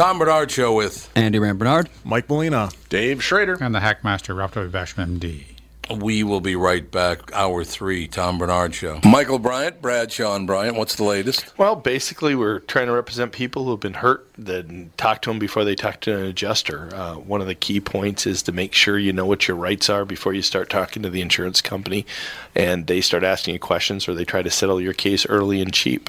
Tom Barnard Show with Andy Rand Barnard. Mike Molina. Dave Schrader. And the Hackmaster, Ralph W. Basham, MD. We will be right back. Hour three, Tom Barnard Show. Michael Bryant, Bradshaw and Bryant. What's the latest? Well, basically, we're trying to represent people who have been hurt, then talk to them before they talk to an adjuster. Uh, one of the key points is to make sure you know what your rights are before you start talking to the insurance company and they start asking you questions or they try to settle your case early and cheap.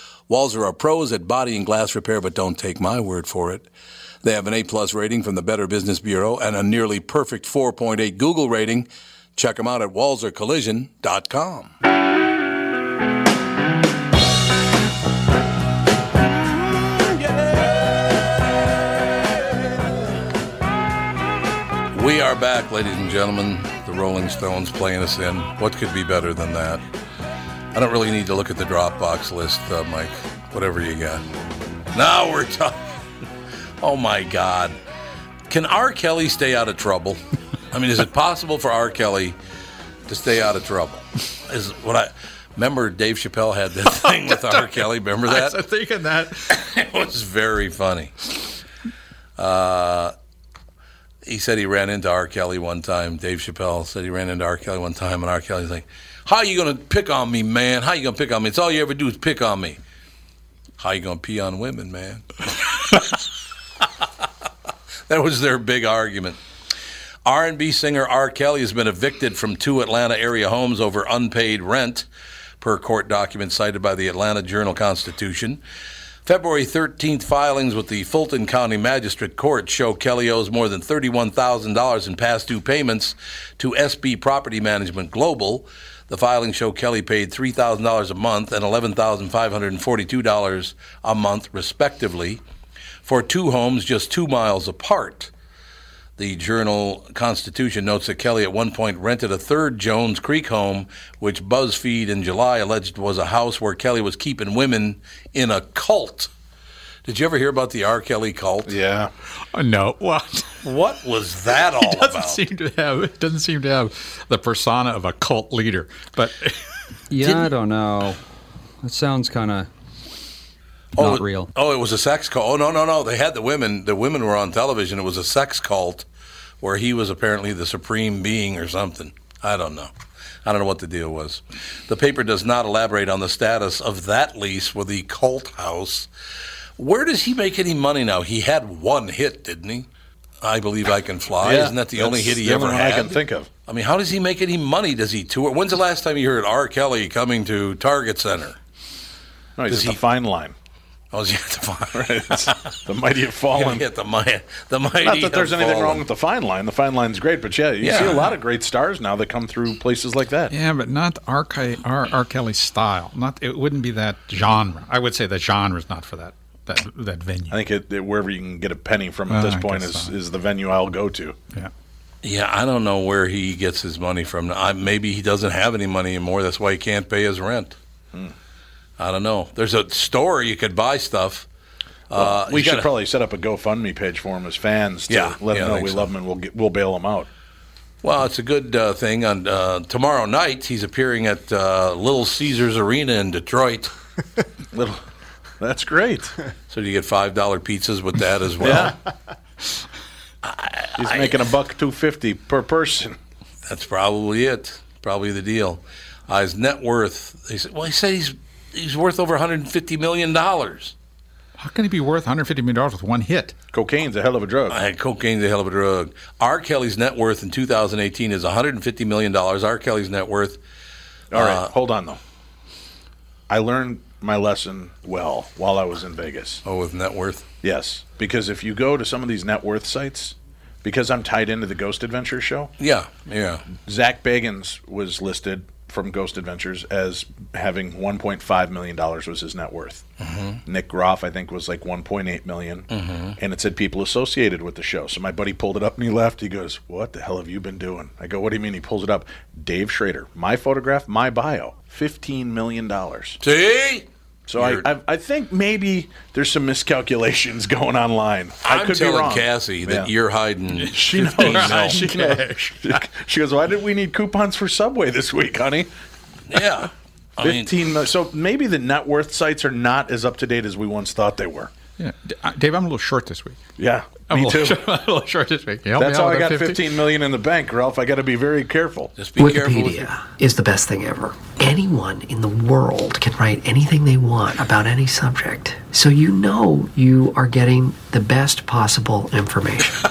Walser are pros at body and glass repair, but don't take my word for it. They have an A plus rating from the Better Business Bureau and a nearly perfect 4.8 Google rating. Check them out at walsercollision.com. We are back, ladies and gentlemen. The Rolling Stones playing us in. What could be better than that? I don't really need to look at the Dropbox list, uh, Mike. Whatever you got. Now we're talking. Oh my God. Can R. Kelly stay out of trouble? I mean, is it possible for R. Kelly to stay out of trouble? Is what I remember. Dave Chappelle had that thing with R. Kelly. Remember that? I was thinking that. it was very funny. Uh, he said he ran into R. Kelly one time. Dave Chappelle said he ran into R. Kelly one time, and R. Kelly's like, "How you gonna pick on me, man? How you gonna pick on me? It's all you ever do is pick on me. How you gonna pee on women, man?" that was their big argument. R&B singer R. Kelly has been evicted from two Atlanta area homes over unpaid rent, per court document cited by the Atlanta Journal-Constitution. February 13th filings with the Fulton County Magistrate Court show Kelly owes more than $31,000 in past due payments to SB Property Management Global. The filings show Kelly paid $3,000 a month and $11,542 a month, respectively, for two homes just two miles apart. The Journal Constitution notes that Kelly at one point rented a third Johns Creek home, which BuzzFeed in July alleged was a house where Kelly was keeping women in a cult. Did you ever hear about the R. Kelly cult? Yeah. Oh, no, what? What was that all doesn't about? seem to have it doesn't seem to have the persona of a cult leader. But Yeah, I don't know. It sounds kind of oh, not it- real. Oh, it was a sex cult. Oh no, no, no. They had the women. The women were on television. It was a sex cult where he was apparently the supreme being or something. I don't know. I don't know what the deal was. The paper does not elaborate on the status of that lease with the cult house. Where does he make any money now? He had one hit, didn't he? I believe I can fly. Isn't that the only hit he the ever only one had? I can think of. I mean, how does he make any money? Does he tour? When's the last time you heard R. Kelly coming to Target Center? No, he's Does at the fine line. Oh, is he at the fire? It's- the mighty have fallen. Yeah, the, mi- the mighty. Not that there's anything fallen. wrong with the fine line. The fine line's great, but yeah, you Yeah. see a lot of great stars now that come through places like that. yeah, but not R. Ke- R. R. Kelly's style. Not it wouldn't be that genre. I would say the genre is not for that that that venue. I think it, it- wherever you can get a penny from at Uh, this I point is, so. is the venue I'll go to. yeah. Yeah, I don't know where he gets his money from. I, maybe he doesn't have any money anymore. That's why he can't pay his rent. I don't know. There's a store you could buy stuff. uh, we should gotta- probably set up a GoFundMe page for him as fans to Yeah, let yeah, I him know we so. love him and we'll get, we'll bail him out. Well, it's a good uh, thing. On uh, tomorrow night, he's appearing at uh, Little Caesars Arena in Detroit. Little, that's great. So you get five dollar pizzas with that as well. He's making a buck two fifty per person. That's probably it. Probably the deal. Uh, his net worth. They said, well, he said he's he's worth over 150 million dollars. How can he be worth 150 million dollars with one hit? Cocaine's a hell of a drug. I had cocaine's a hell of a drug. R. Kelly's net worth in 2018 is 150 million dollars. R. Kelly's net worth. All right, Uh, hold on though. I learned my lesson well while I was in Vegas. Oh, with net worth. Yes, because if you go to some of these net worth sites, because I'm tied into the Ghost Adventures show, Yeah, yeah. Zak Bagans was listed from Ghost Adventures as having 1.5 million dollars was his net worth. Mm-hmm. Nick Groff, I think, was like 1.8 million. Mm-hmm. and it said people associated with the show. So my buddy pulled it up and he left. He goes, "What the hell have you been doing?" I go, "What do you mean?" He pulls it up. Dave Schrader, my photograph, my bio, 15 million dollars. See, So I, I, I think maybe there's some miscalculations going online. I I'm could be telling wrong. Cassie that Yeah. you're hiding. She 15 knows. mil. She, knows. she goes, "Why did we need coupons for Subway this week, honey?" Yeah, I mean, Fifteen. mil- so maybe the net worth sites are not as up to date as we once thought they were. Yeah, uh, Dave, I'm a little short this week. Yeah, I'm me a too. little, short, a little short this week. You help me That's how I got that 50? 15 million in the bank, Ralph. I got to be very careful. just be careful with Wikipedia is the best thing ever. Anyone in the world can write anything they want about any subject. So you know you are getting the best possible information.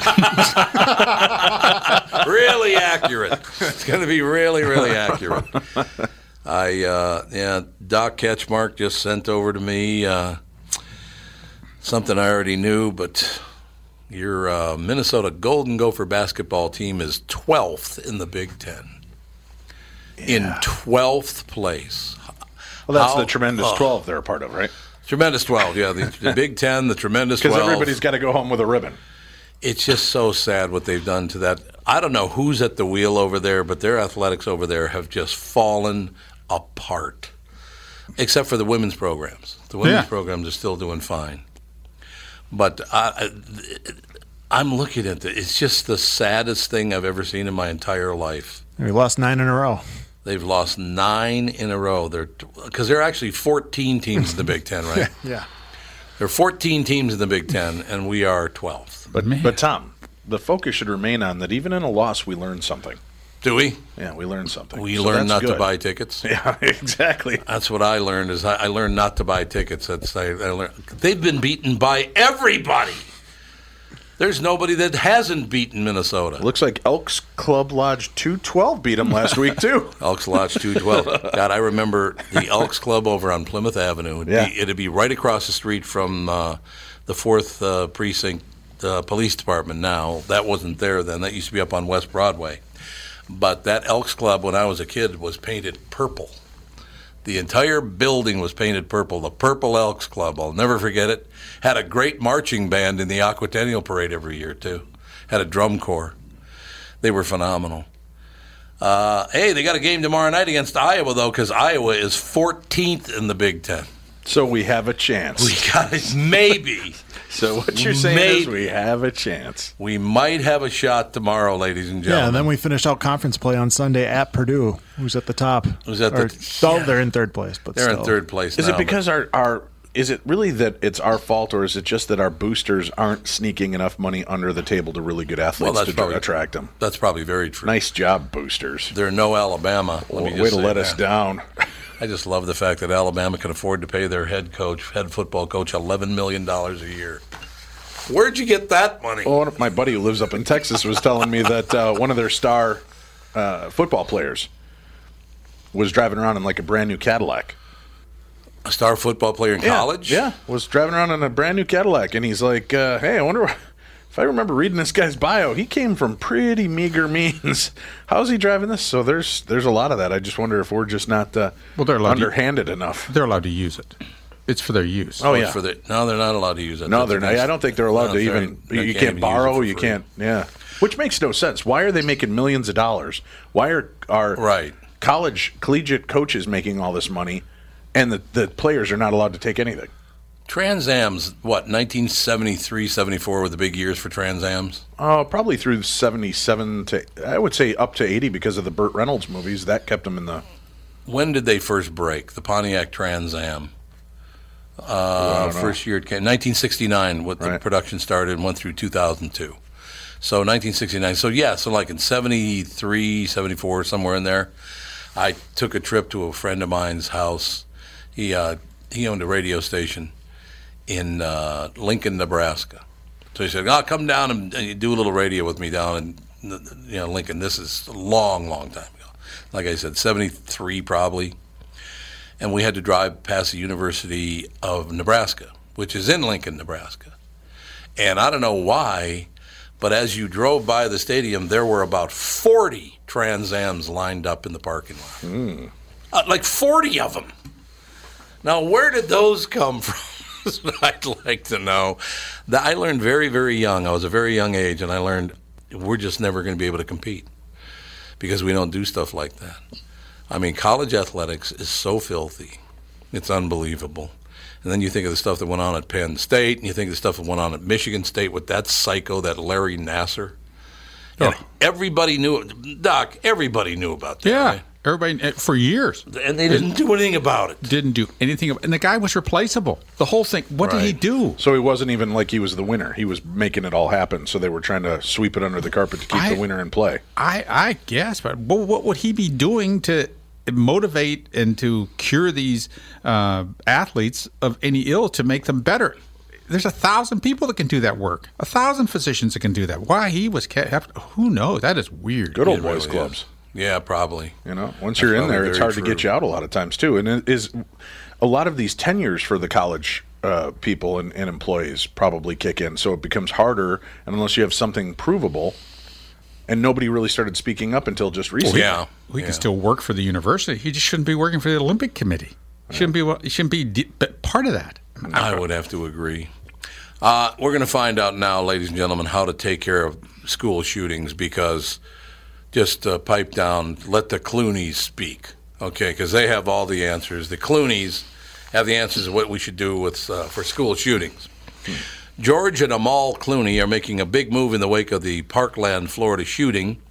really accurate. It's going to be really, really accurate. I uh, yeah, Doc Ketchmark just sent over to me uh, something I already knew, but your uh, Minnesota Golden Gopher basketball team is 12th in the Big Ten. In 12th place. Well, that's How- the tremendous oh. 12 they're a part of, right? Tremendous 12, yeah. The, the Big Ten, the tremendous 12. Because everybody's got to go home with a ribbon. it's just so sad what they've done to that. I don't know who's at the wheel over there, but their athletics over there have just fallen apart. Except for the women's programs. The women's Yeah. programs are still doing fine. But I, I, I'm looking at it. It's just the saddest thing I've ever seen in my entire life. We lost nine in a row. They've lost nine in a row. They're because they're actually 14 teams in the Big Ten, right? Yeah. There are 14 teams in the Big Ten, and we are 12th. But, but Tom, the focus should remain on that even in a loss, we learn something. Do we? Yeah, we learned something. We So learn that's not to buy tickets. Yeah, exactly. That's what I learned. Is I, I learned not to buy tickets. That's I, I learned. They've been beaten by everybody. There's nobody that hasn't beaten Minnesota. Looks like Elks Club Lodge 212 beat them last week, too. Elks Lodge 212. God, I remember the Elks Club over on Plymouth Avenue. It'd, Yeah. be, it'd be right across the street from uh, the 4th uh, Precinct uh, Police Department now. That wasn't there then. That used to be up on West Broadway. But that Elks Club, when I was a kid, was painted purple. The entire building was painted purple. The Purple Elks Club, I'll never forget it. Had a great marching band in the Aquatennial Parade every year, too. Had a drum corps. They were phenomenal. Uh, hey, they got a game tomorrow night against Iowa, though, because Iowa is 14th in the Big Ten. So we have a chance. We got it, maybe. so what you're saying is we have a chance. We might have a shot tomorrow, ladies and gentlemen. Yeah, and then we finished out conference play on Sunday at Purdue, who's at the top. Who's at the- Or- oh, they're in third place, but They're still. in third place Is now, it because our, our is it really that it's our fault, or is it just that our boosters aren't sneaking enough money under the table to really good athletes Well, to probably- attract them? That's probably very true. Nice job, boosters. They're no Alabama. Let me Way to say let us down. I just love the fact that Alabama can afford to pay their head coach, head football coach, $11 million a year. Where'd you get that money? Well, one of my buddy who lives up in Texas was telling me that uh, one of their star uh, football players was driving around in like a brand new Cadillac. A star football player in college? Yeah, was driving around in a brand new Cadillac, and he's like, uh, "Hey, I wonder if I remember reading this guy's bio. He came from pretty meager means. How's he driving this?" So there's there's a lot of that. I just wonder if we're just not uh, Well, they're allowed to- underhanded enough. They're allowed to use it. It's for their use. Oh, It's yeah. For the, no, they're not allowed to use it. No, That's they're not. against- I don't think they're allowed No, to they're- even. they You, can't can't even borrow. You free. can't. Yeah. Which makes no sense. Why are they making millions of dollars? Why are are Right. college collegiate coaches making all this money, and the the players are not allowed to take anything? Trans Am's, what, 1973, 74 were the big years for Trans Am's? Oh, probably through seventy seven to I would say up to eighty because of the Burt Reynolds movies. That kept them in the. When did they first break, the Pontiac Trans Am? Uh, first year it came, 1969, what the Right. production started and went through 2002. So 1969. So yeah, so like in 73, 74, somewhere in there, I took a trip to a friend of mine's house. He uh, he owned a radio station in uh, Lincoln, Nebraska. So he said, "Oh, come down and, and do a little radio with me down in you know Lincoln." This is a long, long time ago. Like I said, 73 probably and we had to drive past the University of Nebraska, which is in Lincoln, Nebraska. And I don't know why, but as you drove by the stadium, there were about 40 Trans Ams lined up in the parking lot. Uh, like 40 of them. Now, where did those come from? I'd like to know. That I learned very, very young. I was a very young age, and I learned we're just never going to be able to compete because we don't do stuff like that. I mean, college athletics is so filthy. It's unbelievable. And then you think of the stuff that went on at Penn State, and you think of the stuff that went on at Michigan State with that psycho, that Larry Nassar. And oh. everybody knew. Doc, everybody knew about that. Yeah, right? Everybody eh, for years And they didn't do anything about it. didn't do anything. ab- And the guy was replaceable. The whole thing. What did he do? So he wasn't even like he was the winner. He was making it all happen. So they were trying to sweep it under the carpet to keep I- the winner in play. I I guess, but what, what would he be doing to motivate and to cure these uh, athletes of any ill to make them better? There's a thousand people that can do that work. A thousand physicians that can do that. Why he was kept? Who knows? That is weird. Good old It boys really clubs. is. Yeah, probably. You know, once you're in there, it's very hard to get you out a lot of times too. And it is a lot of these tenures for the college uh, people and, and employees probably kick in, so it becomes harder. And unless you have something provable, and nobody really started speaking up until just recently. Yeah. We yeah. can still work for the university. He just shouldn't be working for the Olympic Committee. Shouldn't be. He shouldn't be de- but part of that. I would have to agree. Uh, we're going to find out now, ladies and gentlemen, how to take care of school shootings because just uh, pipe down, let the Clooney's speak, okay? Because they have all the answers. The Clooney's have the answers of what we should do with uh, for school shootings. George and Amal Clooney are making a big move in the wake of the Parkland, Florida shooting.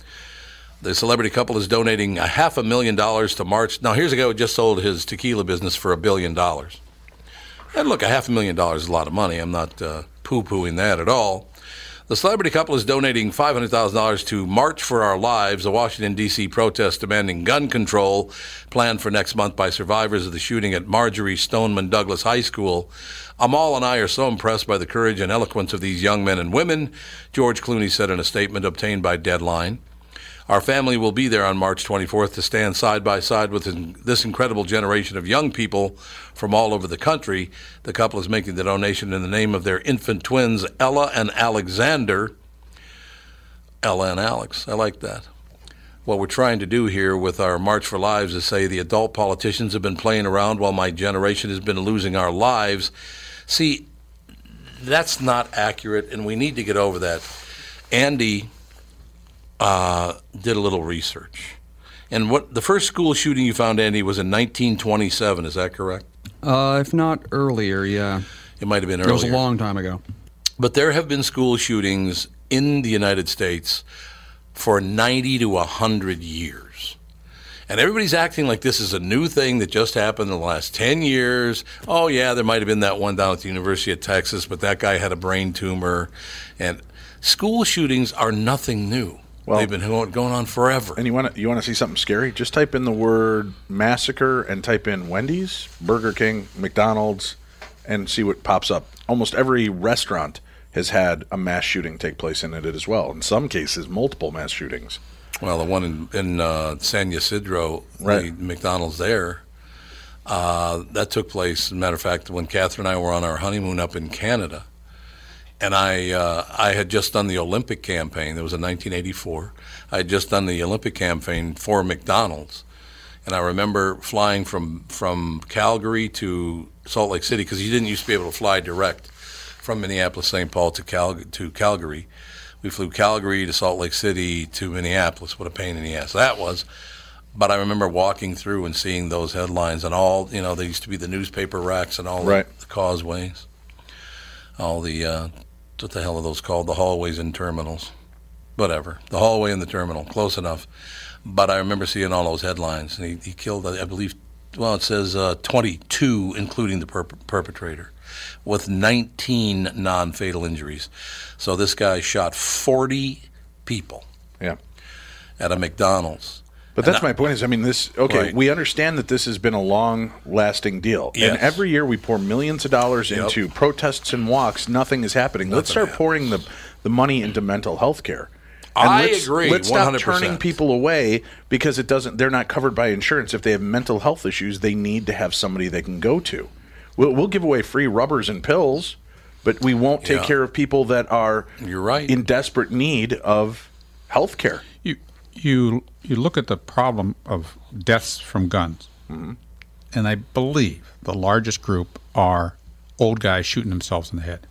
The celebrity couple is donating a half a million dollars to March. Now, here's a guy who just sold his tequila business for a billion dollars. And look, a half a million dollars is a lot of money. I'm not uh, poo pooing that at all. The celebrity couple is donating $500,000 to March for Our Lives, a Washington, D.C. protest demanding gun control planned for next month by survivors of the shooting at Marjory Stoneman Douglas High School. Amal and I are so impressed by the courage and eloquence of these young men and women, George Clooney said in a statement obtained by Deadline. Our family will be there on March 24th to stand side by side with this incredible generation of young people from all over the country. The couple is making the donation in the name of their infant twins, Ella and Alexander. Ella and Alex. I like that. What we're trying to do here with our March for Lives is say the adult politicians have been playing around while my generation has been losing our lives. See, that's not accurate, and we need to get over that. Andy uh, did a little research. And what the first school shooting you found, Andy, was in 1927. Is that correct? Uh, if not earlier, yeah. It might have been earlier. It was a long time ago. But there have been school shootings in the United States for 90 to 100 years. And everybody's acting like this is a new thing that just happened in the last 10 years. Oh, yeah, there might have been that one down at the University of Texas, but that guy had a brain tumor. And school shootings are nothing new. Well- They've been going on forever. And you want to you want to see something scary? Just type in the word massacre and type in Wendy's, Burger King, McDonald's, and see what pops up. Almost every restaurant has had a mass shooting take place in it as well. In some cases, multiple mass shootings. Well, the one in, in uh, San Ysidro, Right. the McDonald's there, uh, that took place. As a matter of fact, when Catherine and I were on our honeymoon up in Canada, and I uh, I had just done the Olympic campaign. That was in 1984. I had just done the Olympic campaign for McDonald's, and I remember flying from from Calgary to Salt Lake City because you didn't used to be able to fly direct from Minneapolis, St. Paul to Cal to Calgary. We flew Calgary to Salt Lake City to Minneapolis. What a pain in the ass that was. But I remember walking through and seeing those headlines and all, you know, they used to be the newspaper racks and all Right. the, the causeways, all the, uh, what the hell are those called? The hallways and terminals. Whatever. The hallway and the terminal. Close enough. But I remember seeing all those headlines. And he, he killed, I believe, well, it says uh, 22, including the perp- perpetrator, with 19 non fatal injuries. So this guy shot 40 people Yeah. at a McDonald's. But that's my point. Is I mean, this okay? Right. We understand that this has been a long-lasting deal, Yes. and every year we pour millions of dollars Yep. into protests and walks. Nothing is happening. Let's Nothing start pouring the the money into mental health care. I let's, agree, Let's stop 100%. turning people away because it doesn't. They're not covered by insurance. If they have mental health issues, they need to have somebody they can go to. We'll, we'll give away free rubbers and pills, but we won't take Yeah. care of people that are You're right. in desperate need of health care. You you you look at the problem of deaths from guns, mm-hmm. and I believe the largest group are old guys shooting themselves in the head,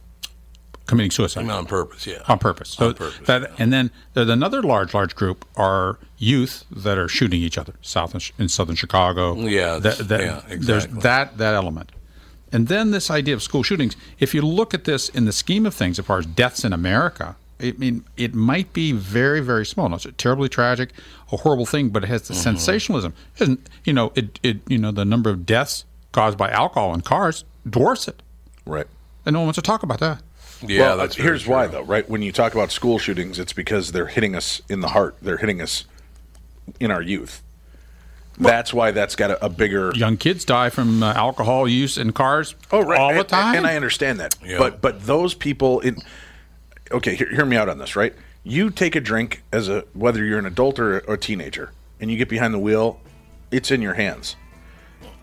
committing suicide I mean, on purpose, yeah. on purpose. So On purpose, that, and then there's another large, large group are youth that are shooting each other south in, in southern Chicago. Yeah, that, that, yeah, There's that that element, and then this idea of school shootings. If you look at this in the scheme of things, as far as deaths in America, I mean, it might be very, very small. No, It's terribly tragic, a horrible thing, but it has the Mm-hmm. sensationalism. Isn't you know it, it you know the number of deaths caused by alcohol in cars dwarfs it, Right. and no one wants to talk about that. Yeah, well, that's uh, very here's why though, right? When you talk about school shootings, it's because they're hitting us in the heart. They're hitting us in our youth. That's why that's got a, a bigger. Young kids die from uh, alcohol use in cars Oh, right. all the time. and I understand that. Yeah. But but those people in. Okay, hear, hear me out on this. Right, you take a drink as a whether you're an adult or a teenager, and you get behind the wheel, it's in your hands.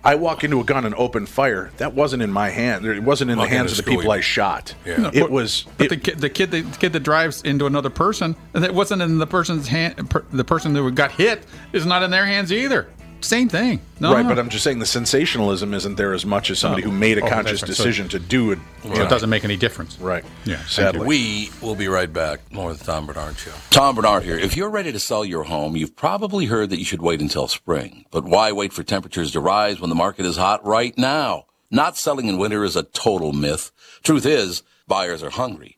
I walk into a gun and open fire. That wasn't in my hand. It wasn't in Walk the hands of the people I shot. Yeah. It was. But it- the kid, the kid, the kid that drives into another person, and it wasn't in the person's hand. Per, the person who got hit is not in their hands either. Same thing. No, right, no. but I'm just saying the sensationalism isn't there as much as somebody who made a Oh, conscious right. So- decision to do it. So it doesn't make any difference. Right. Yeah, Sadly. We will be right back. More of the Tom Barnard Show. Tom Barnard here. If you're ready to sell your home, you've probably heard that you should wait until spring. But why wait for temperatures to rise when the market is hot right now? Not selling in winter is a total myth. Truth is, buyers are hungry.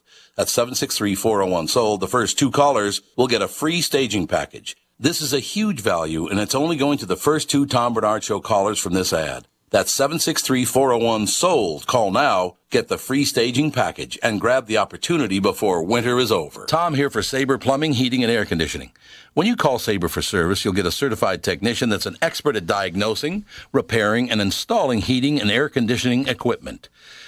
That's 763-401-SOLD. The first two callers will get a free staging package. This is a huge value, and it's only going to the first two Tom Barnard Show callers from this ad. That's 763-401-SOLD. Call now, get the free staging package, and grab the opportunity before winter is over. Tom here for Sabre Plumbing, Heating, and Air Conditioning. When you call Sabre for service, you'll get a certified technician that's an expert at diagnosing, repairing, and installing heating and air conditioning equipment.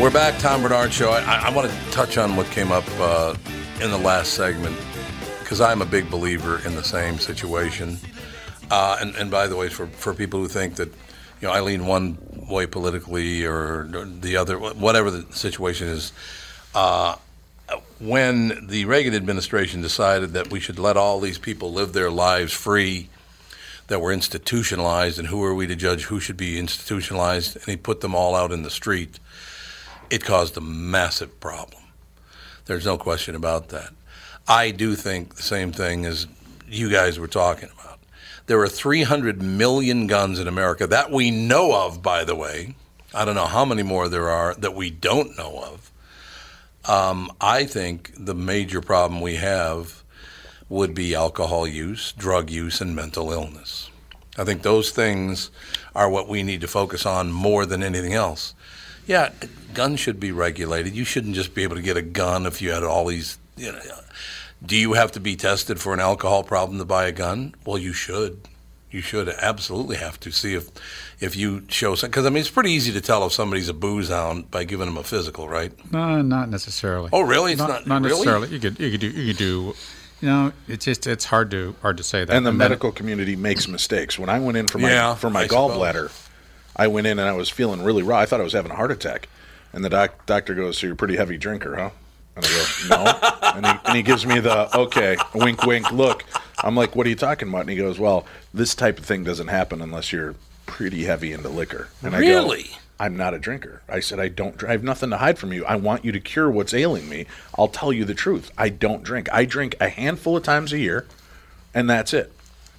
We're back, Tom Barnard Show. I, I want to touch on what came up uh, in the last segment because I'm a big believer in the same situation. Uh, and, and by the way, for, for people who think that you know I lean one way politically or the other, whatever the situation is, uh, when the Reagan administration decided that we should let all these people live their lives free, that were institutionalized, and who are we to judge who should be institutionalized? And he put them all out in the street. It caused a massive problem. There's no question about that. I do think the same thing as you guys were talking about. There are 300 million guns in America that we know of, by the way. I don't know how many more there are that we don't know of. Um, I think the major problem we have would be alcohol use, drug use, and mental illness. I think those things are what we need to focus on more than anything else. Yeah, guns should be regulated. You shouldn't just be able to get a gun if you had all these. You know, do you have to be tested for an alcohol problem to buy a gun? Well, you should. You should absolutely have to see if if you show some because I mean it's pretty easy to tell if somebody's a booze hound by giving them a physical, right? No, not necessarily. Oh, really? It's not, not- really? necessarily. You could you could do you could do. You know, it's just it's hard to hard to say that. And the then- medical community makes mistakes. When I went in for my Yeah, for my I suppose. gallbladder, I went in and I was feeling really raw. I thought I was having a heart attack, and the doc, doctor goes, "So you're a pretty heavy drinker, huh?" And I go, "No," and he, and he gives me the okay, wink, wink, look. I'm like, "What are you talking about?" And he goes, "Well, this type of thing doesn't happen unless you're pretty heavy into liquor." And I go, Really? I'm not a drinker. I said, I don't. I have nothing to hide from you. I want you to cure what's ailing me. I'll tell you the truth. I don't drink. I drink a handful of times a year, and that's it.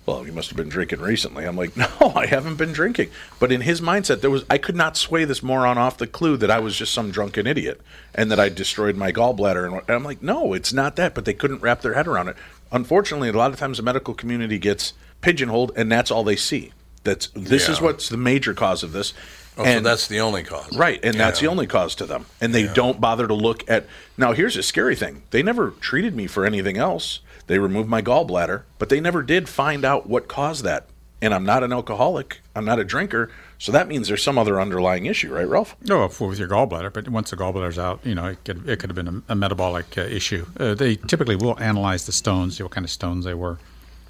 Well, you must have been drinking recently. I'm like, no, I haven't been drinking. But in his mindset, there was I could not sway this moron off the clue that I was just some drunken idiot and that I destroyed my gallbladder. And, and I'm like, no, it's not that. But they couldn't wrap their head around it. Unfortunately, a lot of times the medical community gets pigeonholed, and that's all they see. That's this is what's the major cause of this. Oh, so that's the only cause, Right, and that's the only cause to them. And they don't bother to look at. Now, here's a scary thing they never treated me for anything else. They removed my gallbladder, but they never did find out what caused that. And I'm not an alcoholic, I'm not a drinker. So that means there's some other underlying issue, right, Ralph? No, course, with your gallbladder, but once the gallbladder's out, you know, it could, it could have been a, a metabolic uh, issue. Uh, they typically will analyze the stones, see what kind of stones they were.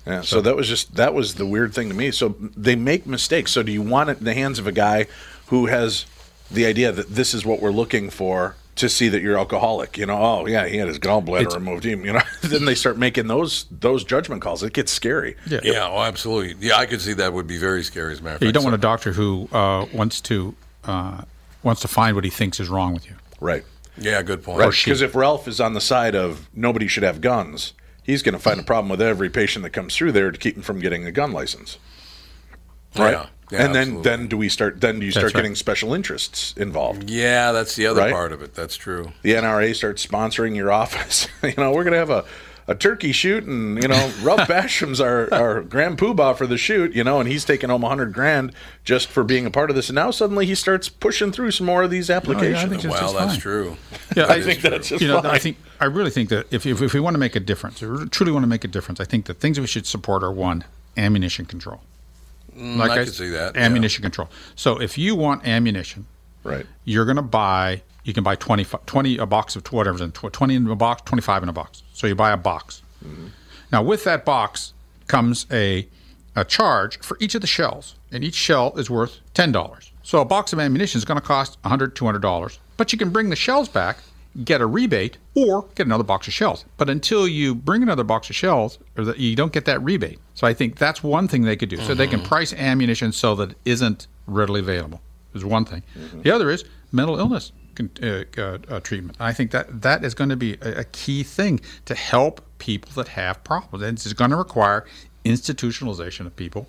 Yeah, so that was just that was the weird thing to me. So they make mistakes. So do you want it in the hands of a guy who has the idea that this is what we're looking for to see that you're alcoholic? You know, oh yeah, he had his gallbladder It's- removed. You know, then they start making those those judgment calls. It gets scary. Yeah. Yeah, oh, absolutely. Yeah, I could see that would be very scary. As a matter of fact, You don't So- want a doctor who uh, wants to uh, wants to find what he thinks is wrong with you. Right. Yeah, good point. Right. Because if Ralph is on the side of nobody should have guns, he's going to find a problem with every patient that comes through there to keep him from getting a gun license. Right. Yeah, yeah, and then absolutely. then do we start? Then do you start right. getting special interests involved? Yeah, that's the other Right? part of it. That's true. The NRA starts sponsoring your office. you know, we're going to have a. A turkey shoot, and you know, Ralph Basham's our, our grand poobah for the shoot, you know, and he's taking home a hundred grand just for being a part of this. And now suddenly he starts pushing through some more of these oh, applications. think It's well, that's fine. true. Yeah, I think that's just you know, fine. I think I really think that if, if if we want to make a difference, or truly want to make a difference, I think the things we should support are one, ammunition control. Like Mm, I could see that, yeah. Ammunition control. So if you want ammunition, right. you're going to buy. You can buy 20, 20 a box of whatever's in tw- twenty in a box, twenty five in a box. So you buy a box. Now with that box comes a a charge for each of the shells, and each shell is worth ten dollars. So a box of ammunition is going to cost $100, 200 dollars, but you can bring the shells back, get a rebate, or get another box of shells. But until you bring another box of shells, or that you don't get that rebate. So I think that's one thing they could do. So they can price ammunition so that it isn't readily available. Is one thing. The other is mental illness con- uh, uh, uh, treatment. I think that that is going to be a, a key thing to help people that have problems. And it's going to require institutionalization of people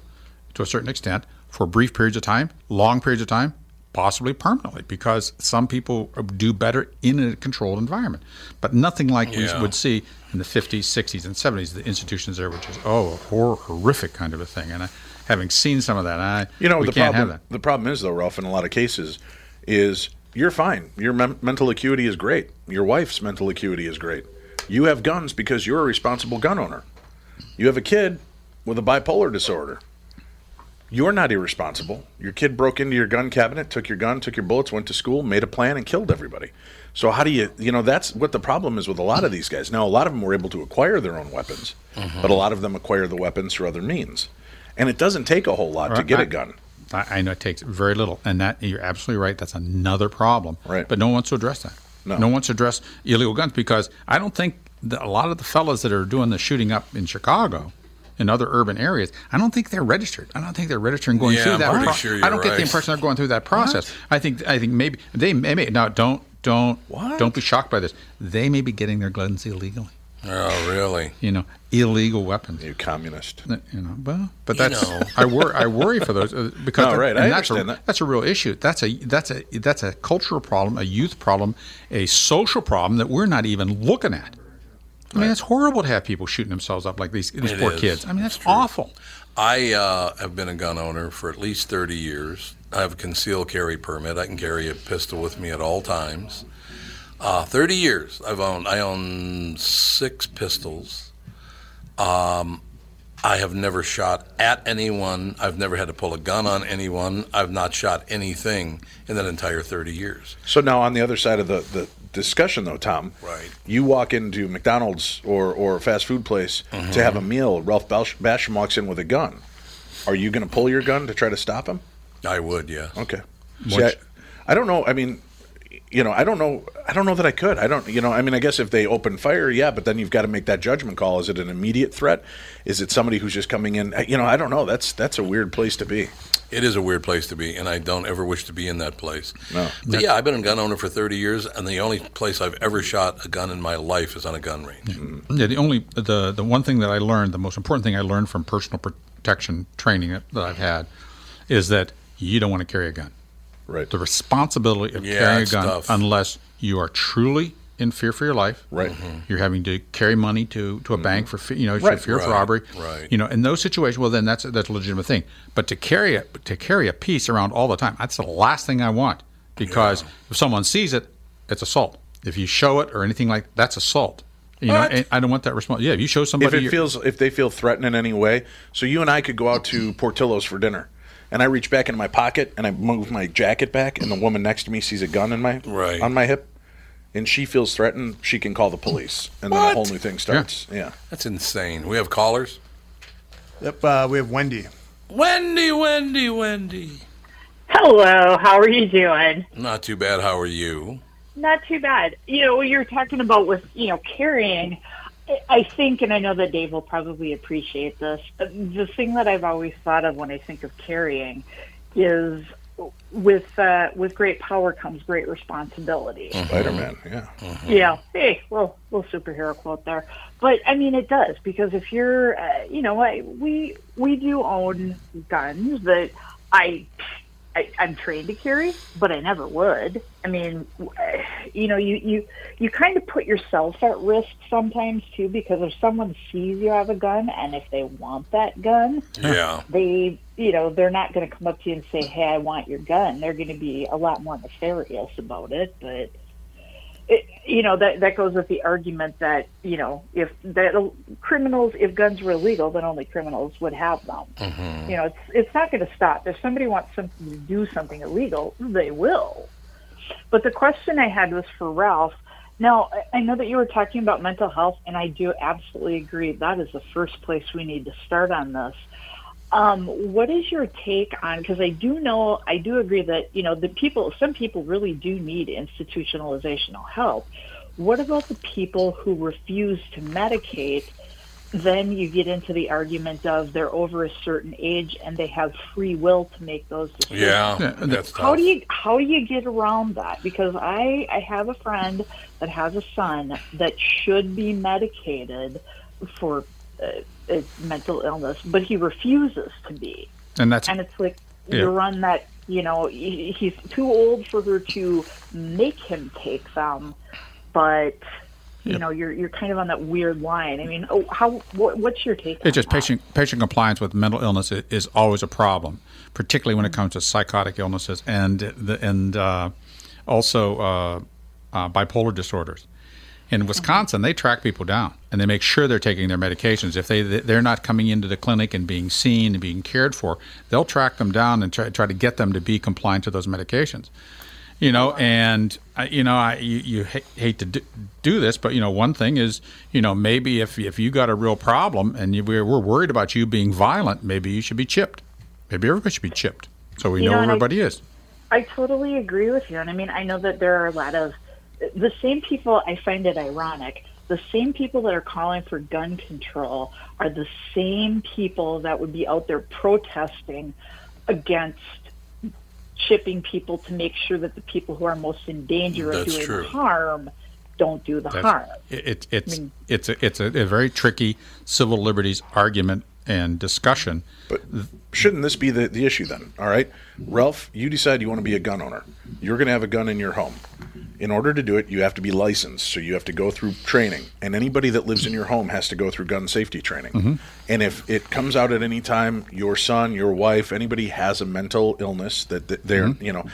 to a certain extent for brief periods of time, long periods of time, possibly permanently, because some people do better in a controlled environment. But nothing like Yeah. we would see in the 50s, 60s, and 70s, the institutions there, which is, oh, a hor- horrific kind of a thing. And I, having seen some of that, I, You know, we the can't problem. have that. The problem is, though, Ralph, in a lot of cases, is you're fine. Your mem- mental acuity is great. Your wife's mental acuity is great. You have guns because you're a responsible gun owner. You have a kid with a bipolar disorder. You're not irresponsible. Your kid broke into your gun cabinet, took your gun, took your bullets, went to school, made a plan, and killed everybody. So how do you, you know, that's what the problem is with a lot of these guys. Now, a lot of them were able to acquire their own weapons, mm-hmm. but a lot of them acquire the weapons through other means. And it doesn't take a whole lot to get a I- gun. I, know it takes very little, and that you're absolutely right. That's another problem. Right. But no one wants to address that. No. one wants to address illegal guns because I don't think that a lot of the fellas that are doing the shooting up in Chicago, in other urban areas, I don't think they're registered. I don't think they're registering going Yeah, through I'm that. pretty pro- sure I you're don't get the impression they're going through that process. I think I think maybe they may now don't don't What? don't be shocked by this. They may be getting their guns illegally. Oh, really? You know, illegal weapons. You communist. You know, well, but You that's know. I worry. I worry for those uh, because No, right, I that's a, understand that. that's a real issue. That's a that's a that's a cultural problem, a youth problem, a social problem that we're not even looking at. I mean, it's horrible to have people shooting themselves up like these these It poor is. kids. I mean, that's It's awful. I uh, have been a gun owner for at least 30 years. I have a concealed carry permit. I can carry a pistol with me at all times. Uh, 30 years I've owned. I own six pistols. Um, I have never shot at anyone. I've never had to pull a gun on anyone. I've not shot anything in that entire 30 years. So now on the other side of the, the discussion, though, Tom, Right. You walk into McDonald's or or a fast food place Mm-hmm. to have a meal. Ralph Bash- Basham walks in with a gun. Are you going to pull your gun to try to stop him? I would, Yeah. Okay. See, I, I don't know. I mean, you know, I don't know. I don't know that I could. I don't. You know, I mean, I guess if they open fire, yeah. But then you've got to make that judgment call. Is it an immediate threat? Is it somebody who's just coming in? You know, I don't know. That's that's a weird place to be. It is a weird place to be, and I don't ever wish to be in that place. No. But yeah, I've been a gun owner for 30 years, and the only place I've ever shot a gun in my life is on a gun range. Yeah, mm-hmm. the only the the one thing that I learned, the most important thing I learned from personal protection training that, that I've had, is that you don't want to carry a gun. Right. The responsibility of Yeah, carrying a gun, tough. unless you are truly in fear for your life. Right. Mm-hmm. You're having to carry money to, to a mm-hmm. bank for you know Right, fear of robbery. right. You know, in those situations, well, then that's that's a legitimate thing. But to carry a to carry a piece around all the time, that's the last thing I want because if someone sees it, it's assault. If you show it or anything like that's assault. You What? know, I don't want that response. Yeah, if you show somebody, if it feels if they feel threatened in any way so you and i could go out to portillo's for dinner and i reach back into my pocket and i move my jacket back and the woman next to me sees a gun in my Right. on my hip and she feels threatened she can call the police and then What? a whole new thing starts yeah, That's insane. We have callers. Yep, uh, we have Wendy. Wendy, Wendy, Wendy. Hello, how are you doing? Not too bad. How are you? Not too bad. You know, what you're talking about with, you know, carrying. I- I think, and I know that Dave will probably appreciate this. uh, The thing that I've always thought of when I think of carrying is with uh, with great power comes great responsibility. spider-man yeah Yeah. Hey, well, little superhero quote there, but I mean it does because if you're, uh, you know, I, we we do own guns that I, I I'm trained to carry, but I never would. I mean, you know, you you you kind of put yourself at risk sometimes too because if someone sees you have a gun and if they want that gun, Yeah. they you know they're not going to come up to you and say hey i want your gun they're going to be a lot more nefarious about it but it, you know that that goes with the argument that you know if that criminals if guns were illegal then only criminals would have them. Mm-hmm. You know it's it's not going to stop. If somebody wants something to do something illegal they will. But the question i had was for ralph. Now i know that you were talking about mental health and i do absolutely agree. That is the first place we need to start on this um, what is your take on? Because I do know, I do agree that you know the people, some people really do need institutionalizational help. What about the people who refuse to medicate? Then you get into the argument of they're over a certain age and they have free will to make those decisions. Yeah. Yeah, That's tough. How do you how do you get around that? Because I I have a friend that has a son that should be medicated for uh, uh, mental illness, but he refuses to be, and that's and it's like Yeah. you run that. You know, he's too old for her to make him take them, but. You know, you're you're kind of on that weird line. I mean, oh, how what, what's your take? on It's just that? patient patient compliance with mental illness is, is always a problem, particularly when it comes to psychotic illnesses and the, and uh, also uh, uh, bipolar disorders. In Wisconsin, they track people down and they make sure they're taking their medications. If they they're not coming into the clinic and being seen and being cared for, they'll track them down and try, try to get them to be compliant to those medications you know and you know I, you, you ha- hate to do, do this but you know one thing is you know maybe if, if you got a real problem and you, we're, we're worried about you being violent maybe you should be chipped maybe everybody should be chipped so we You know, know, where and I- everybody is I totally agree with you. And I mean, I know that there are a lot of the same people. I find it ironic. The same people that are calling for gun control are the same people that would be out there protesting against shipping people to make sure that the people who are most in danger of doing true. harm don't do the That's- harm. it- it- it's it's a, it's a, a very tricky civil liberties argument and discussion. But shouldn't this be the, the issue then? All right. Ralph, you decide you want to be a gun owner. You're going to have a gun in your home. In order to do it, you have to be licensed. So you have to go through training. And anybody that lives in your home has to go through gun safety training. Mm-hmm. And if it comes out at any time, your son, your wife, anybody has a mental illness that, that they're, mm-hmm. you know,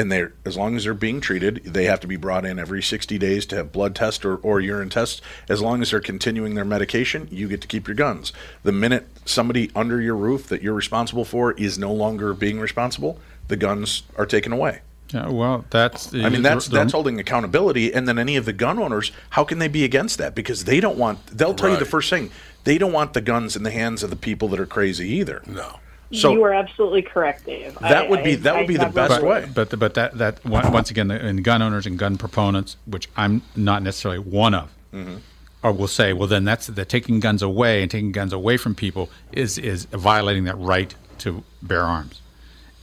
and they're as long as they're being treated, they have to be brought in every 60 days to have blood tests or, or urine tests. As long as they're continuing their medication, you get to keep your guns. The minute somebody under your roof that you're responsible for is no longer being responsible, the guns are taken away. Yeah, well, that's I mean, that's the- that's holding accountability. And then any of the gun owners, how can they be against that? Because they don't want. They'll tell you the first thing. They don't want the guns in the hands of the people that are crazy either. No. So you are absolutely correct, Dave. That I- would be- I- that would I be the best would. way. But but that that once again, the, and gun owners and gun proponents, which I'm not necessarily one of, Mm-hmm. or will say, well, then that's the taking guns away and taking guns away from people is is violating that right to bear arms,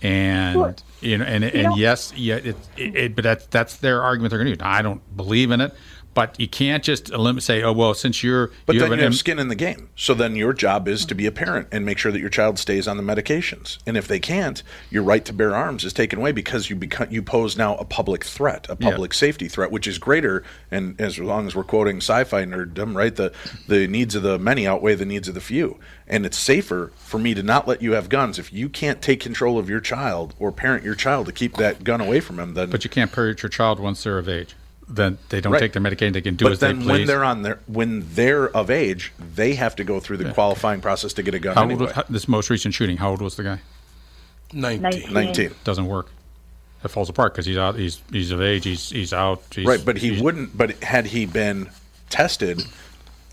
and Sure. you know, and know- and yes, yeah, it, it, it, but that's that's their argument they're going to use. I don't believe in it, but you can't just say, oh well, since you're But you then have you have M- skin in the game. So then your job is to be a parent and make sure that your child stays on the medications. And if they can't, your right to bear arms is taken away because you become you pose now a public threat, a Yeah. public safety threat, which is greater. And as long as we're quoting sci-fi nerddom, right, the the needs of the many outweigh the needs of the few. And it's safer for me to not let you have guns if you can't take control of your child or parent your child to keep that gun away from him. Then but you can't parent your child once they're of age. Then they don't Right. take their medication; they can do but as they then please. when they're on their when they're of age, they have to go through the qualifying process to get a gun how anyway. old was how- this most recent shooting? How old was the guy? 19. 19. 19. doesn't work. It falls apart because he's out. He's he's of age. He's he's out. He's, Right, but he he's- wouldn't. But had he been tested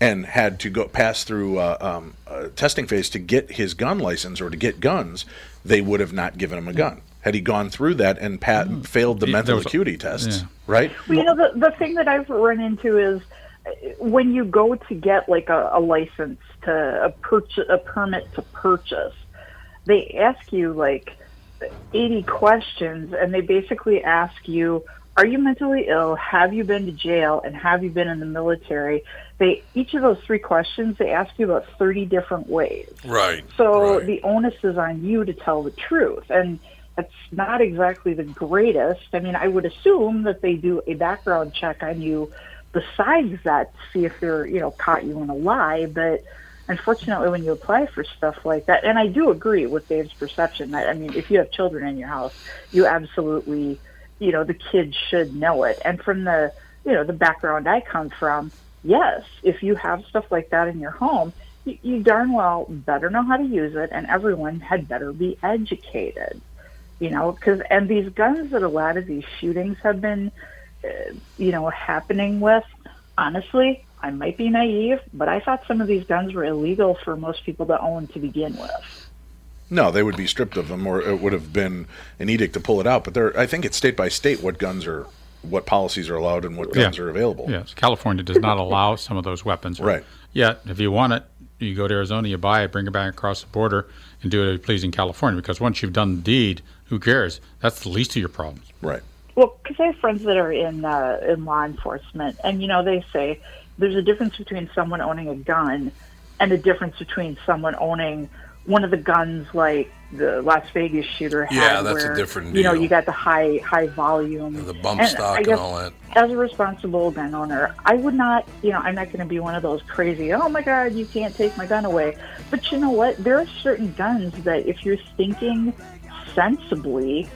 and had to go pass through uh, um, a testing phase to get his gun license or to get guns, they would have not given him a gun. Had he gone through that and pat, failed the Yeah, mental was acuity tests, yeah. right? Well, you know, the, the thing that I've run into is uh, when you go to get like a, a license to a purchase, a permit to purchase, they ask you like 80 questions and they basically ask you, are you mentally ill? Have you been to jail? And have you been in the military? They, each of those three questions, they ask you about 30 different ways. Right. So right. the onus is on you to tell the truth. And that's not exactly the greatest. I mean, I would assume that they do a background check on you besides that to see if they're, you know, caught you in a lie. But unfortunately, when you apply for stuff like that, and I do agree with Dave's perception that, I mean, if you have children in your house, you absolutely, you know, the kids should know it. And from the, you know, the background I come from, yes, if you have stuff like that in your home, you, you darn well better know how to use it, and everyone had better be educated. You know, because and these guns that a lot of these shootings have been, uh, you know, happening with. Honestly, I might be naive, but I thought some of these guns were illegal for most people to own to begin with. No, they would be stripped of them, or it would have been an edict to pull it out. But there, I think it's state by state what guns are, what policies are allowed, and what guns Yeah. are available. Yes, California does not allow some of those weapons. Right. Yet, if you want it, you go to Arizona, you buy it, bring it back across the border, and do it as you please in California. Because once you've done the deed, who cares? That's the least of your problems. Right. Well, because I have friends that are in uh, in law enforcement, and you know they say there's a difference between someone owning a gun and a difference between someone owning one of the guns like the Las Vegas shooter had. Yeah, that's a where, different You know, you got the high high volume, The bump and stock I and all that. As a responsible gun owner, I would not, you know, I'm not going to be one of those crazy. Oh my God, you can't take my gun away. But you know what? There are certain guns that if you're thinking sensibly,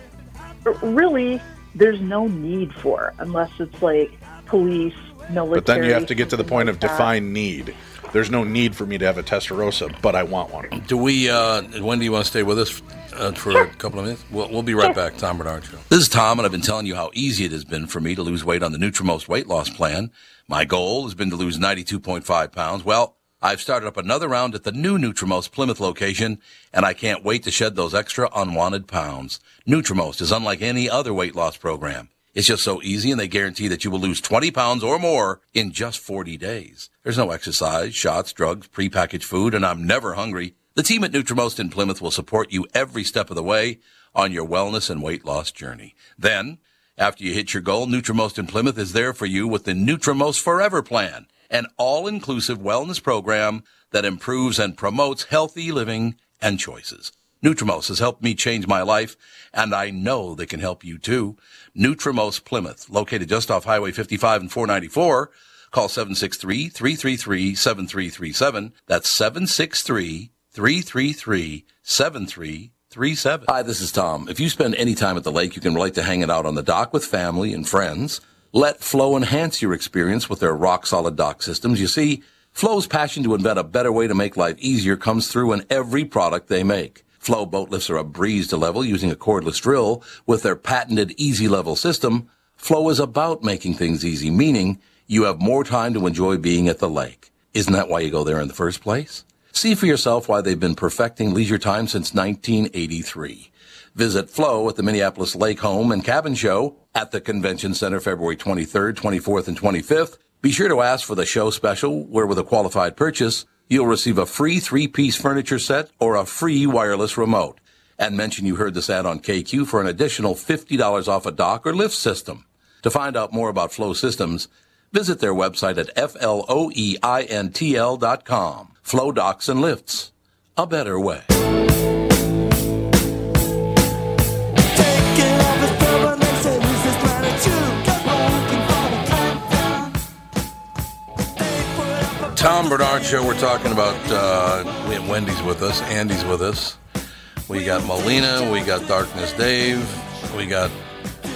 really there's no need for unless it's like police, military. But then you have to get to the point like of that. define need. There's no need for me to have a Testarossa, but I want one. Do we, uh, when do you want to stay with us uh, for a couple of minutes? We'll, we'll be right back. Tom Barnard Show. This is Tom, and I've been telling you how easy it has been for me to lose weight on the Nutrimost weight loss plan. My goal has been to lose 92.5 pounds. Well, I've started up another round at the new Nutrimost Plymouth location, and I can't wait to shed those extra unwanted pounds. Nutrimost is unlike any other weight loss program. It's just so easy, and they guarantee that you will lose 20 pounds or more in just 40 days. There's no exercise, shots, drugs, prepackaged food, and I'm never hungry. The team at Nutrimost in Plymouth will support you every step of the way on your wellness and weight loss journey. Then, After you hit your goal, Nutrimost in Plymouth is there for you with the Nutrimost Forever Plan, an all-inclusive wellness program that improves and promotes healthy living and choices. Nutrimost has helped me change my life, and I know they can help you too. Nutrimost Plymouth, located just off Highway 55 and 494. Call 763-333-7337. That's 763-333-7337. Hi, this is Tom. If you spend any time at the lake, you can relate to hanging out on the dock with family and friends. Let Floe enhance your experience with their rock solid dock systems. You see, Floe's passion to invent a better way to make life easier comes through in every product they make. Floe boat lifts are a breeze to level using a cordless drill with their patented easy level system. Floe is about making things easy, meaning you have more time to enjoy being at the lake. Isn't that why you go there in the first place? See for yourself why they've been perfecting leisure time since 1983. Visit Floe at the Minneapolis Lake Home and Cabin Show at the Convention Center February 23rd, 24th, and 25th. Be sure to ask for the show special where with a qualified purchase, you'll receive a free three-piece furniture set or a free wireless remote. And mention you heard this ad on KQ for an additional $50 off a dock or lift system. To find out more about Floe Systems, visit their website at E F-L-O-E-I-N-T-L dot com. Floe Docks and Lifts. A better way. Tom Barnard Show. We're talking about. Uh, we have Wendy's with us. Andy's with us. We got Molina. We got Darkness Dave. We got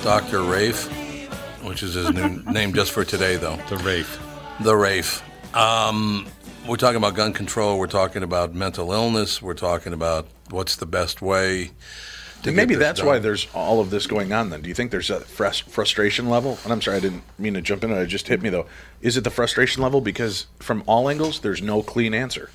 Doctor Rafe, which is his new name just for today, though. The Rafe. The Rafe. Um, we're talking about gun control. We're talking about mental illness. We're talking about what's the best way. To And maybe get this that's why there's all of this going on. Then, do you think there's a frus- frustration level? And I'm sorry, I didn't mean to jump in. It just hit me though. Is it the frustration level because from all angles, there's no clean answer?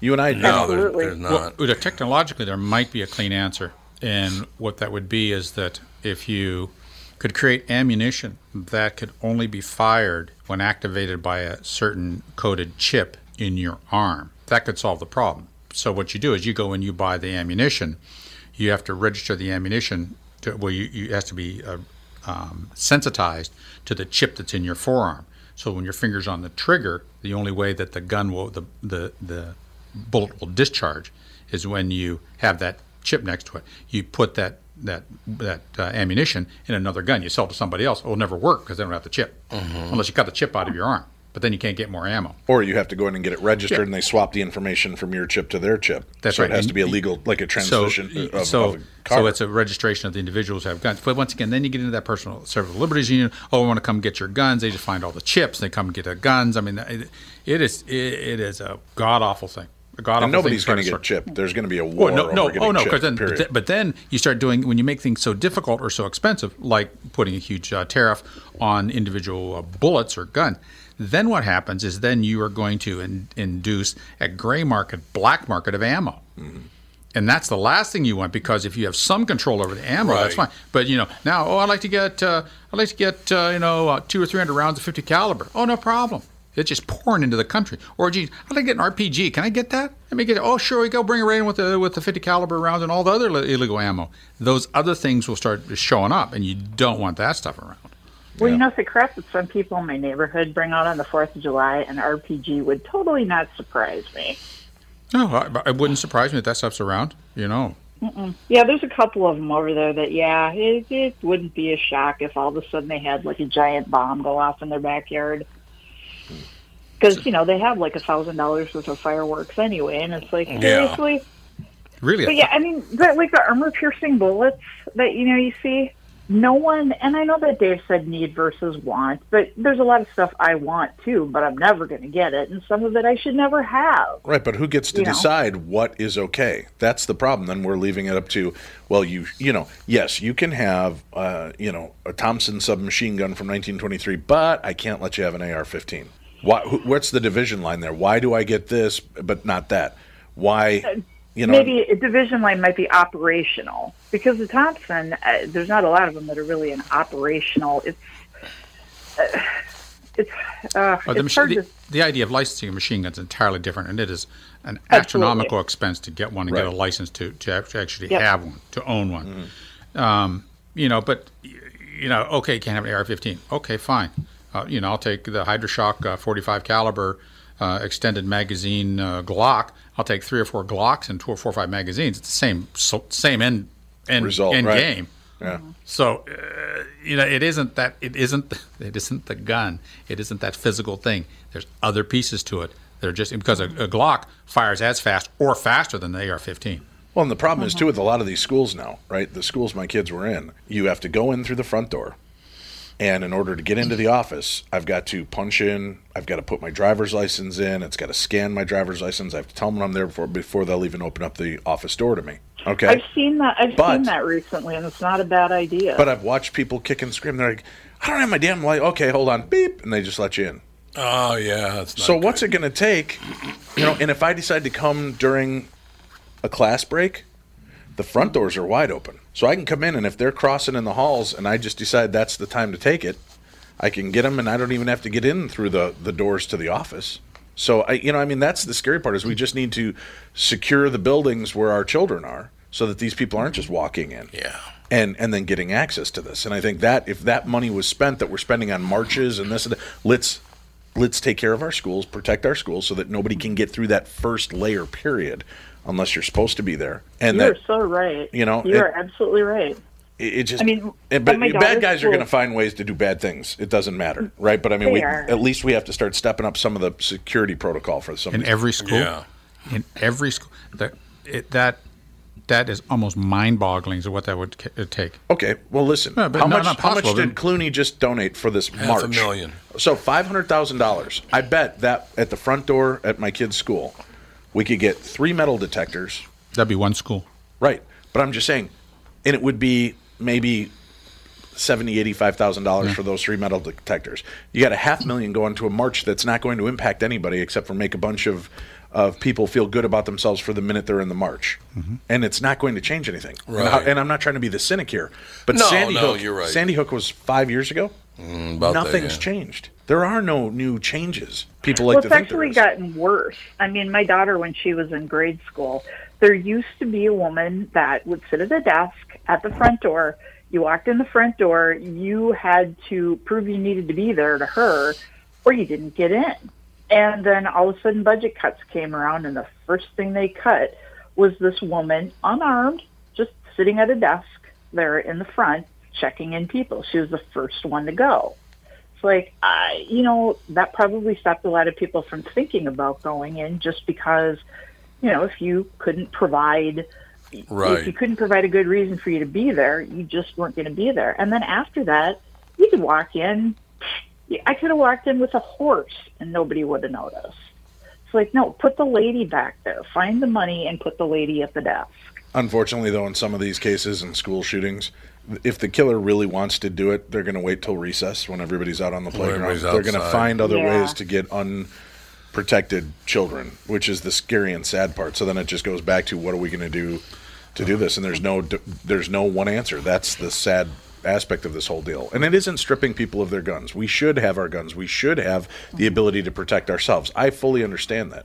You and I, No, there, Absolutely. there's not. uh, technologically, there might be a clean answer. And what that would be is that if you could create ammunition that could only be fired when activated by a certain coded chip in your arm, that could solve the problem. So what you do is you go and you buy the ammunition. You have to register the ammunition. To, well, you, you has to be uh, um, sensitized to the chip that's in your forearm. So when your finger's on the trigger, the only way that the gun will the the the bullet will discharge is when you have that chip next to it. You put that that that uh, ammunition in another gun. You sell it to somebody else. It will never work because they don't have the chip, unless you cut the chip out of your arm. But then you can't get more ammo. or you have to go in and get it registered, Yeah. and they swap the information from your chip to their chip. That's so right. It has to be a legal, like a So, transition of, so, of a car. so it's a registration of the individuals who have guns. But once again, then you get into that personal civil liberties union. Oh, I want to come get your guns. They just find all the chips. They come get the guns. I mean, it, it is it, it is a god awful thing. A god awful and nobody's going to get chipped. There's going to be a war. Well, no, no, oh no, because then, but then, but then you start doing when you make things so difficult or so expensive, like putting a huge uh, tariff on individual uh, bullets or gun. Then what happens is then you are going to in, induce a gray market, black market of ammo. Mm-hmm. And that's the last thing you want because if you have some control over the ammo, that's fine. But you know, now, oh, I'd like to get, uh, I'd like to get, uh, you know, uh, two or three hundred rounds of 50 caliber. Oh, no problem. It's just pouring into the country. Or, geez, I'd like to get an RPG. Can I get that? Let me get it. Oh, sure, we go. Bring it right in with the with the 50 caliber rounds and all the other illegal ammo. Those other things will start showing up, and you don't want that stuff around. Well, you know, it's the crap that some people in my neighborhood bring out on the 4th of July, an RPG would totally not surprise me. No, I, it wouldn't surprise me if that stuff's around. You know, Yeah, there's a couple of them over there that, yeah, it, it wouldn't be a shock if all of a sudden they had like a giant bomb go off in their backyard. Because, you know, they have like a $1,000 worth of fireworks anyway, and it's like, seriously? really. But yeah, I mean, like the armor piercing bullets that, you know, you see, no one, and I know that Dave said need versus want, but there's a lot of stuff I want too, but I'm never going to get it, and some of it I should never have. Right, but who gets to You know? decide what is okay? That's the problem. Then we're leaving it up to, well, you you know, yes, you can have, uh, you know, a Thompson submachine gun from 1923, but I can't let you have an AR-15. Why? Who, what's the division line there? Why do I get this but not that? Why? You know, Maybe a division line might be operational because the Thompson, uh, there's not a lot of them that are really an operational. It's uh, it's uh, Oh, the, it's machi- the, to the idea of licensing a machine gun is entirely different, and it is an Absolutely. astronomical expense to get one and get a license to, to actually Yep. have one, to own one. Um, you know, but you know, okay, can't have an AR-15. Okay, fine. Uh, you know, I'll take the Hydra-Shok uh, 45 caliber uh, extended magazine uh, Glock. I'll take three or four Glocks and two or four or five magazines. It's the same so, same end end, Result, end right. game. Yeah. So, uh, you know, it isn't that it isn't it isn't the gun. It isn't that physical thing. There's other pieces to it. They're just because a, a Glock fires as fast or faster than the AR-15. Well, and the problem is too with a lot of these schools now, right? The schools my kids were in, you have to go in through the front door, and in order to get into the office, I've got to punch in. I've got to put my driver's license in. It's got to scan my driver's license. I have to tell them I'm there before before they'll even open up the office door to me. Okay. I've seen that. I've But- seen that recently, and it's not a bad idea. But I've watched people kick and scream. They're like, I don't have my damn light. Okay, hold on. Beep. And they just let you in. Oh yeah, that's not So what's it going to take? You know, and if I decide to come during a class break, the front doors are wide open. So I can come in and if they're crossing in the halls and I just decide that's the time to take it, I can get them and I don't even have to get in through the the doors to the office. So I you know, I mean that's the scary part is we just need to secure the buildings where our children are so that these people aren't just walking in Yeah. and and then getting access to this. And I think that if that money was spent that we're spending on marches and this and that, let's let's take care of our schools, protect our schools, so that nobody can get through that first layer period unless you're supposed to be there. And you're so right. you know, you're absolutely right. it, it just. I mean, it- but my bad daughter's guys are going to find ways to do bad things. It doesn't matter, right? But I mean, They we are. at least we have to start stepping up some of the security protocol for some. in these- every school. Yeah. In every school, that it, that that is almost mind-boggling. Is what that would ca- take. Okay, well, listen. No, but how not- much? how much did Clooney just donate for this Half march? a million. So five hundred thousand dollars. I bet that at the front door at my kid's school, we could get three metal detectors. That'd be one school. Right, but I'm just saying, and it would be maybe seventy, eighty-five thousand dollars for those three metal detectors. You got a half million going to a march that's not going to impact anybody except for make a bunch of of people feel good about themselves for the minute they're in the march, mm-hmm. and it's not going to change anything. And, how- Right. and I'm not trying to be the cynic here, but No, Sandy no, Hook, you're right. Sandy Hook was five years ago. Mm, about that, Nothing's yeah. changed. There are no new changes. People like well, to it's actually gotten worse. I mean, my daughter, when she was in grade school, there used to be a woman that would sit at a desk at the front door. You walked in the front door, you had to prove you needed to be there to her, or you didn't get in. And then all of a sudden, budget cuts came around, and the first thing they cut was this woman, unarmed, just sitting at a desk there in the front, checking in people. She was the first one to go like I, you know, that probably stopped a lot of people from thinking about going in just because, you know, if you couldn't provide, if you couldn't provide a good reason for you to be there, you just weren't going to be there. And then after that, you could walk in. I could have walked in with a horse and nobody would have noticed. It's like, no, put the lady back there. Find the money and put the lady at the desk. Unfortunately, though, in some of these cases and school shootings, if the killer really wants to do it, they're going to wait till recess when everybody's out on the playground. They're going to find other Yeah. ways to get unprotected children, which is the scary and sad part. So then it just goes back to what are we going to do to do this? And there's no there's no one answer. That's the sad aspect of this whole deal. And it isn't stripping people of their guns. We should have our guns. We should have the ability to protect ourselves. I fully understand that.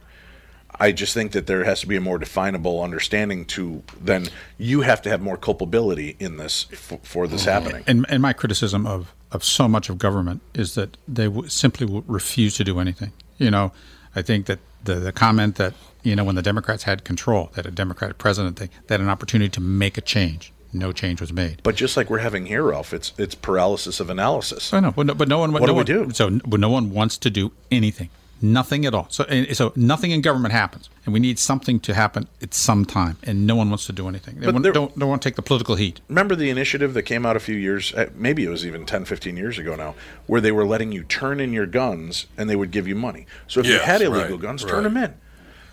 I just think that there has to be a more definable understanding to then you have to have more culpability in this f- for this mm-hmm. happening. And, and my criticism of, of so much of government is that they w- simply w- refuse to do anything. You know, I think that the, the comment that, you know, when the Democrats had control, that a Democratic president, they, they had an opportunity to make a change. No change was made. But just like we're having here, Ralph, it's it's paralysis of analysis. I know, but no, but no one. What no do we do? So, but no one wants to do anything, nothing at all. So, so nothing in government happens, and we need something to happen at some time, and no one wants to do anything. They But want, there- don't don't want to take the political heat. Remember the initiative that came out a few years, uh, maybe it was even 10, 15 years ago now, where they were letting you turn in your guns and they would give you money. So if you had illegal right, guns, right. turn them in.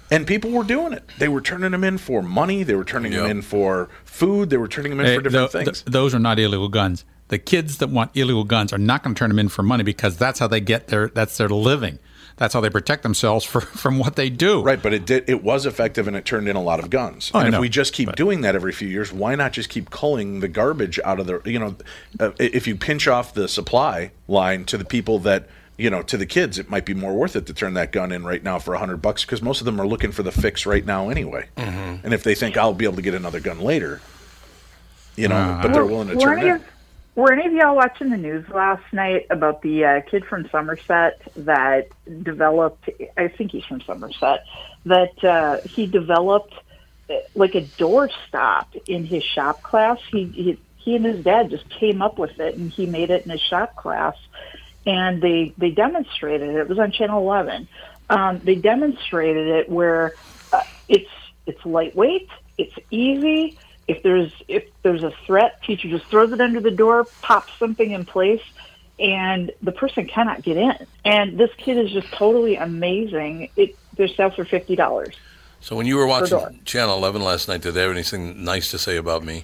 And people were doing it. They were turning them in for money. They were turning them in for food. They were turning them in Hey, for different tho- things. th- those are not illegal guns. The kids that want illegal guns are not going to turn them in for money because that's how they get their that's their living. That's how they protect themselves for, from what they do. Right, but it did. It was effective, and it turned in a lot of guns. Oh, I and if know, we just keep doing that every few years, why not just keep culling the garbage out of the? You know, uh, if you pinch off the supply line to the people that you know to the kids, it might be more worth it to turn that gun in right now for a hundred bucks because most of them are looking for the fix right now anyway. And if they think I'll be able to get another gun later, you know, but they're willing to turn it in. of- Were any of y'all watching the news last night about the uh, kid from Somerset that developed? I think he's from Somerset. That uh, he developed uh, like a doorstop in his shop class. He, he he and his dad just came up with it, and he made it in his shop class. And they they demonstrated it. It was on Channel Eleven. Um, they demonstrated it where uh, it's it's lightweight, it's easy. If there's if there's a threat, teacher just throws it under the door, pops something in place, and the person cannot get in. And this kid is just totally amazing. It they're sell for fifty dollars. So when you were watching Channel 11 last night, did they have anything nice to say about me?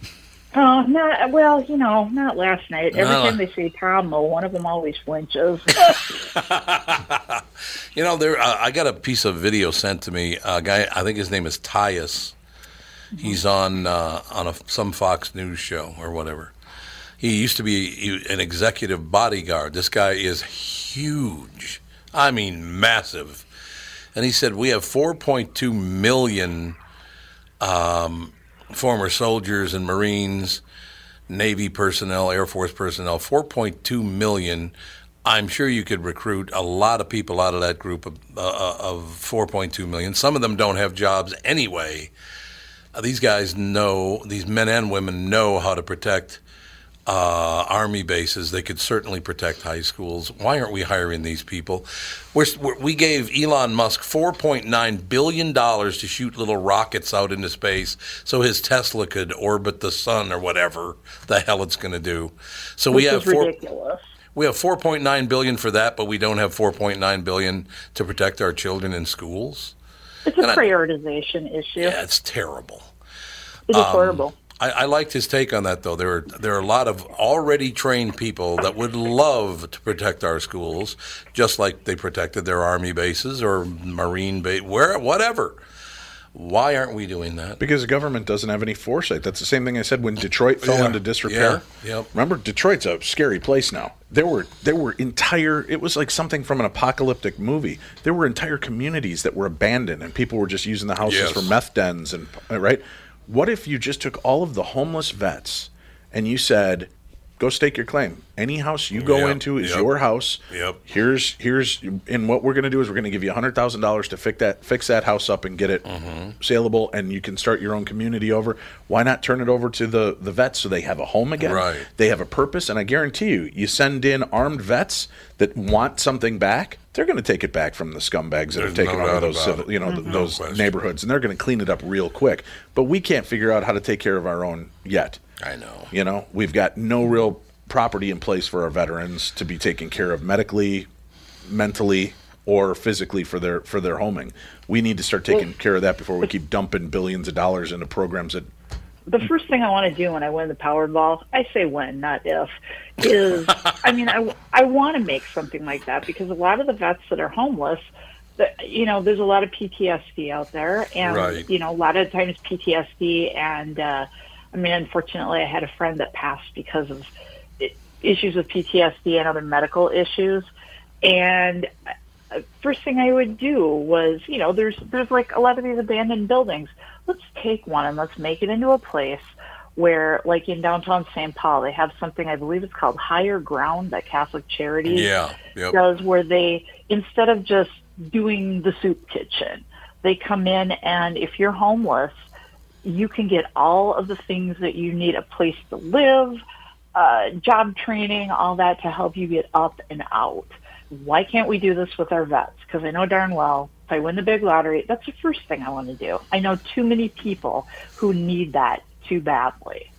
Oh, not well, you know, not last night. Every No. time they say Tom, one of them always flinches. You know, there. Uh, I got a piece of video sent to me. A guy, I think his name is Tyus. He's on uh, on a, some Fox News show or whatever. He used to be an executive bodyguard. This guy is huge. I mean, massive. And he said we have 4.2 million um, former soldiers and Marines, Navy personnel, Air Force personnel. 4.2 million. I'm sure you could recruit a lot of people out of that group of, uh, of 4.2 million. Some of them don't have jobs anyway. Uh, these guys know, these men and women know how to protect uh, army bases. They could certainly protect high schools. Why aren't we hiring these people? We're, we gave Elon Musk $4.9 billion to shoot little rockets out into space so his Tesla could orbit the sun or whatever the hell it's going to do. So we have four, ridiculous. we have 4.9 billion for that, but we don't have 4.9 billion to protect our children in schools. It's a And I- prioritization issue. Yeah, it's terrible. It is um, horrible. I, I liked his take on that, though. There are there are a lot of already trained people that would love to protect our schools, just like they protected their army bases or marine base, where whatever. Why aren't we doing that? Because the government doesn't have any foresight. That's the same thing I said when Detroit fell Yeah, into disrepair. yeah, yep. Remember, Detroit's a scary place now. There were there were entire. It was like something from an apocalyptic movie. There were entire communities that were abandoned, and people were just using the houses Yes. for meth dens. And uh, right, what if you just took all of the homeless vets and you said, "Go stake your claim. Any house you go Yep, into is yep. your house. Yep. Here's here's and what we're going to do is we're going to give you a hundred thousand dollars to fix that fix that house up and get it Mm-hmm. saleable, and you can start your own community over. Why not turn it over to the the vets so they have a home again? Right. They have a purpose, and I guarantee you, you send in armed vets that want something back. They're going to take it back from the scumbags that There's have taken no over those civil, you know, th- those question. neighborhoods, and they're going to clean it up real quick. But we can't figure out how to take care of our own yet. I know. You know, we've got no real property in place for our veterans to be taken care of medically, mentally, or physically for their for their homing. We need to start taking care of that before we keep dumping billions of dollars into programs that the first thing I want to do when I win the Powerball, I say when, not if, is I mean, I, I want to make something like that because a lot of the vets that are homeless, the, you know, there's a lot of PTSD out there, and Right. you know, a lot of times PTSD, and uh, I mean, unfortunately, I had a friend that passed because of issues with PTSD and other medical issues, and first thing I would do was, you know, there's there's like a lot of these abandoned buildings. Let's take one and let's make it into a place where, like in downtown St. Paul, they have something I believe it's called Higher Ground that Catholic Charities Yeah. Yep. does, where they instead of just doing the soup kitchen, they come in and if you're homeless, you can get all of the things that you need a place to live, uh, job training, all that to help you get up and out. Why can't we do this with our vets? Because I know darn well if I win the big lottery, that's the first thing I want to do. I know too many people who need that too badly.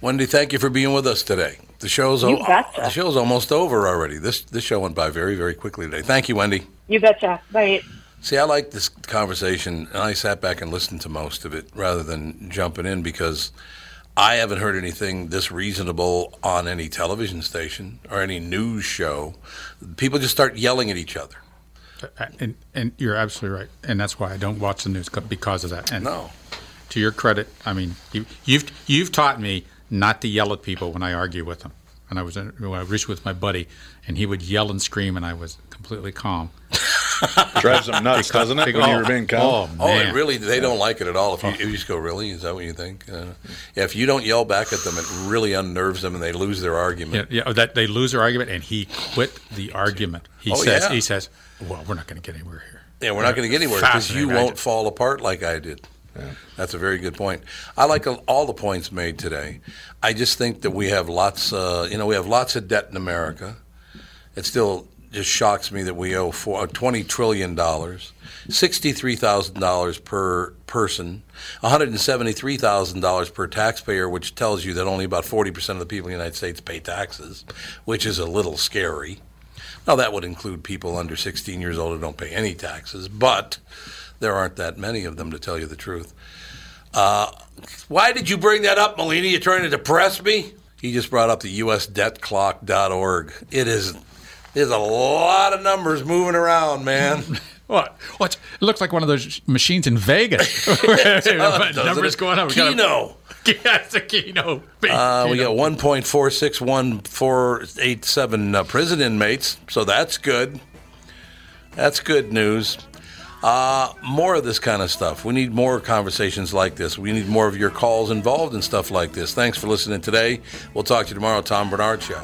Wendy, thank you for being with us today. The show's You o- betcha. the show's almost over already. This this show went by very very quickly today. Thank you, Wendy. You betcha. Bye. See, I like this conversation, and I sat back and listened to most of it rather than jumping in because I haven't heard anything this reasonable on any television station or any news show. People just start yelling at each other. Uh, and, and you're absolutely right. And that's why I don't watch the news because of that. And No. to your credit, I mean, you, you've you've taught me not to yell at people when I argue with them. And I was in, when I was with my buddy, and he would yell and scream, and I was completely calm. Drives them nuts, doesn't it? They When go, you're being called. oh, Oh, man. it really, they don't like it at all. If you, if you just go, really? Is that what you think? Uh, if you don't yell back at them, it really unnerves them and they lose their argument. yeah, that they lose their argument, and he quit the argument. He Oh, says, yeah. he says, well, we're not going to get anywhere here. Yeah, we're not going to get anywhere because you won't fall apart like I did. Yeah. That's a very good point. I like all the points made today. I just think that we have lots, uh, you know, we have lots of debt in America. It's still just shocks me that we owe four, $20 trillion, $63,000 per person, $173,000 per taxpayer, which tells you that only about 40% of the people in the United States pay taxes, which is a little scary. Now, that would include people under 16 years old who don't pay any taxes, but there aren't that many of them, to tell you the truth. Uh, why did you bring that up, Melina? You trying to depress me? He just brought up the USDebtClock.org. It is there's a lot of numbers moving around, man. What? What? It looks like one of those machines in Vegas. Numbers going up. We got a- Keno. Yeah, it's a Keno. Big Uh, we got 1.461487 uh, prison inmates, so that's good. That's good news. Uh, more of this kind of stuff. We need more conversations like this. We need more of your calls involved in stuff like this. Thanks for listening today. We'll talk to you tomorrow. Tom Barnard Show.